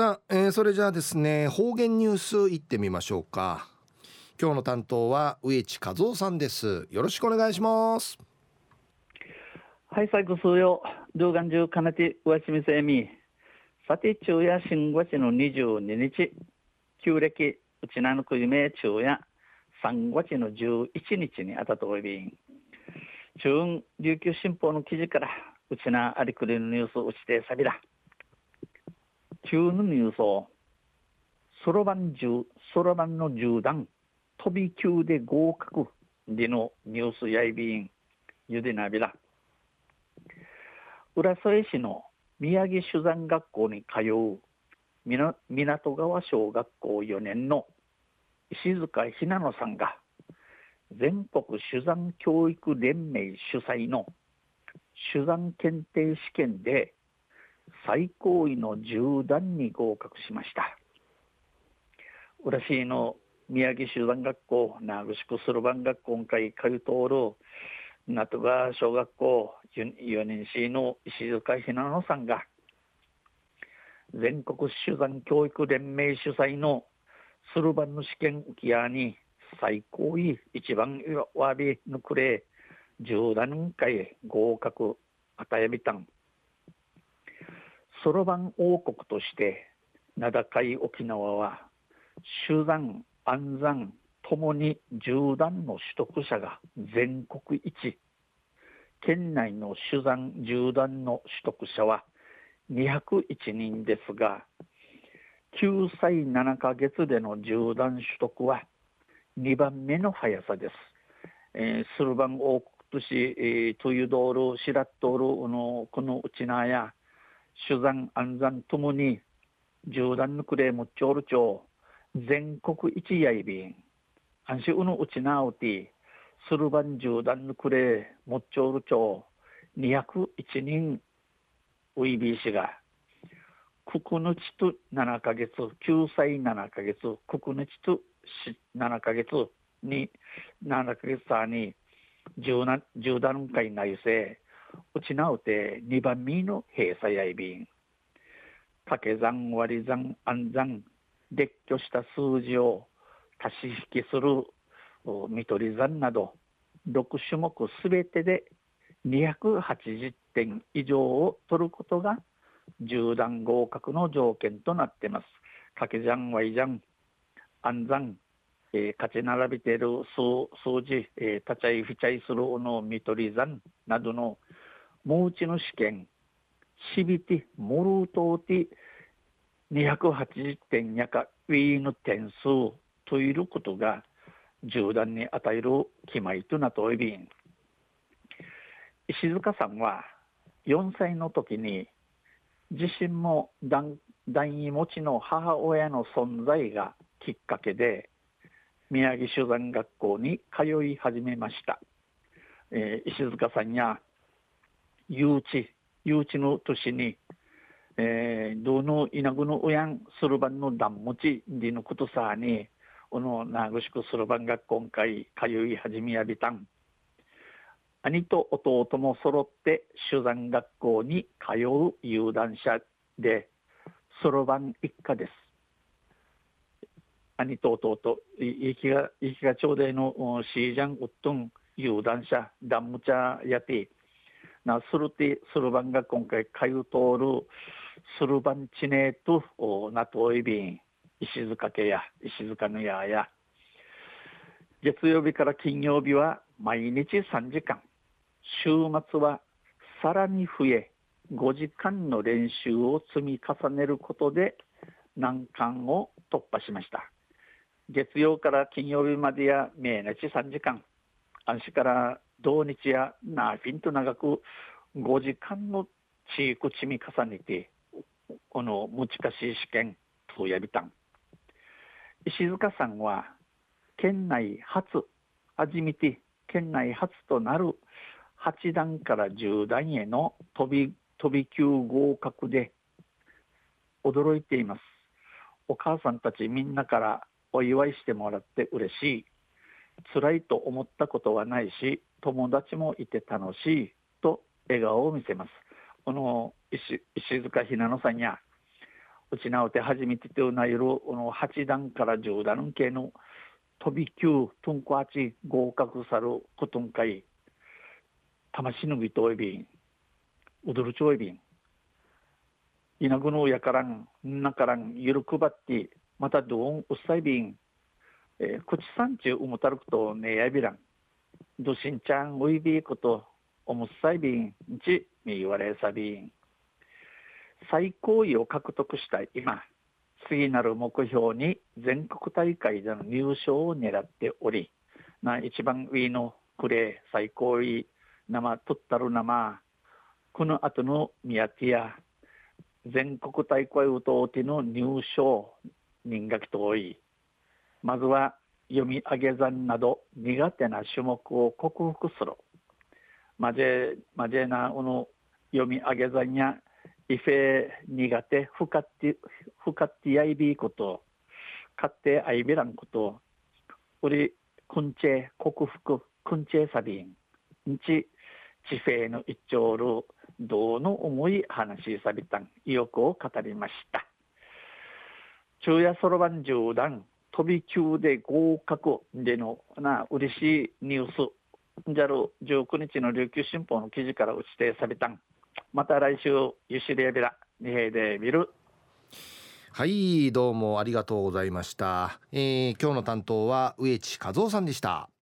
さあ、えー、それじゃあですね方言ニュースいってみましょうか。今日の担当は植地和夫さんです。よろしくお願いします。はい最後数よ動画中かなて上清水恵美さて昼夜新月の22日。旧暦うちなのくじめ昼夜3月の11日にあたとおびん中琉球新報の記事からうちなありくりのニュースうちてさびら。中のニュースをそろばん銃そろばんの銃弾飛び級で合格。でのニュースやいびん。ゆでなびら。浦添市の宮城酒山学校に通う。港川小学校4年の石塚ひなのさんが全国酒山教育連盟主催の酒山検定試験で最高位の10段に合格しました。浦市の宮城集団学校名ぐしくする番学校会かゆとおるなとが小学校4年生の石塚ひなのさんが全国集団教育連盟主催のスルバンの試験浮き屋に最高位一番わびぬくれ10段階合格あたやびたん。そろばん王国として名高い沖縄は集団安山ともに10段の取得者が全国一県内の手段10段の取得者は201人ですが9歳7ヶ月での10段取得は2番目の速さです。えー、スルバン王国とし、えー、トユドール、シラットールのこのうちなや手段安山ともに10段のクレームチョール町全国一やいびん。安心うのうちなうてスルバン10段のクレーモッチョール町201人ウイビー氏が9日と7ヶ月9歳7ヶ月9日と7ヶ月に7ヶ月さに 10, 10段階内政うちなうて2番目の閉鎖やいびん掛け算割り算暗算列挙した数字を足し引きする見取り算など6種目すべてで280点以上を取ることが10段合格の条件となっています。掛け算割り算暗算えー、勝ち並べている数数字、えー、立ち会い不ちゃいするの見取り算などのもうちの試験しびてもるとうて280点やかウィーの点数ということが銃弾に与える決まりとなっており石塚さんは4歳の時に自身も団位持ちの母親の存在がきっかけで宮城酒山学校に通い始めました、えー、石塚さんや誘致誘致の年に、えー、どの稲ぐのうやんするばんの段持ちでのことさにこの名ぐしくするばん学校会通い始めやびたん。兄と弟も揃って酒山学校に通う有段者でそろばん一家です。兄と弟、いきが、いきがちょうでのシージャンウットン、有段者、ダムチャやて、な、するて、するばんが今回、かゆ通る、するばんちねと、なといびん、石塚家や、石塚のやや、月曜日から金曜日は毎日3時間、週末はさらに増え、5時間の練習を積み重ねることで難関を突破しました。月曜から金曜日までや毎日3時間、安心から土日やナーフィンと長く5時間の地域積み重ねて、この難しい試験、とやびたん。石塚さんは、県内初、初めて県内初となる8段から10段への飛び、飛び級合格で驚いています。お母さんたちみんなからお祝いしてもらって嬉しい辛いと思ったことはないし友達もいて楽しいと笑顔を見せます。この石石塚ひなのさんやうちなおて初めてとなるこの8段から10段系の飛び級トンコアチ合格さることんかい魂のぎといびん踊るちょいびんいなぐのやからんなからんゆるくばってまたどんうっさいびんえー、口さんちうもたるくとねやびらんどしんちゃんおいびいことおむっさいびんちみ言われさびん。最高位を獲得した今次なる目標に全国大会での入賞を狙っておりな一番上のクレー最高位生とったる生。この後の宮手や全国大会うとうての入賞人がきと多いまずは読み上げ算など苦手な種目を克服する。まじまじなこの読み上げ算やイフェ苦手不勝手不勝手やいびいこと勝手あいびらんことうりくんちえ克服くんちえさびんんち地平の一丁る道の思い話しさびたん意欲を語りました昼夜そろばん縦断飛び級で合格でのな嬉しいニュース。じゃる19日の琉球新報の記事から打ち定されたん。また来週ゆしりやびら二平で見る。はいどうもありがとうございました、えー、今日の担当は植地和夫さんでした。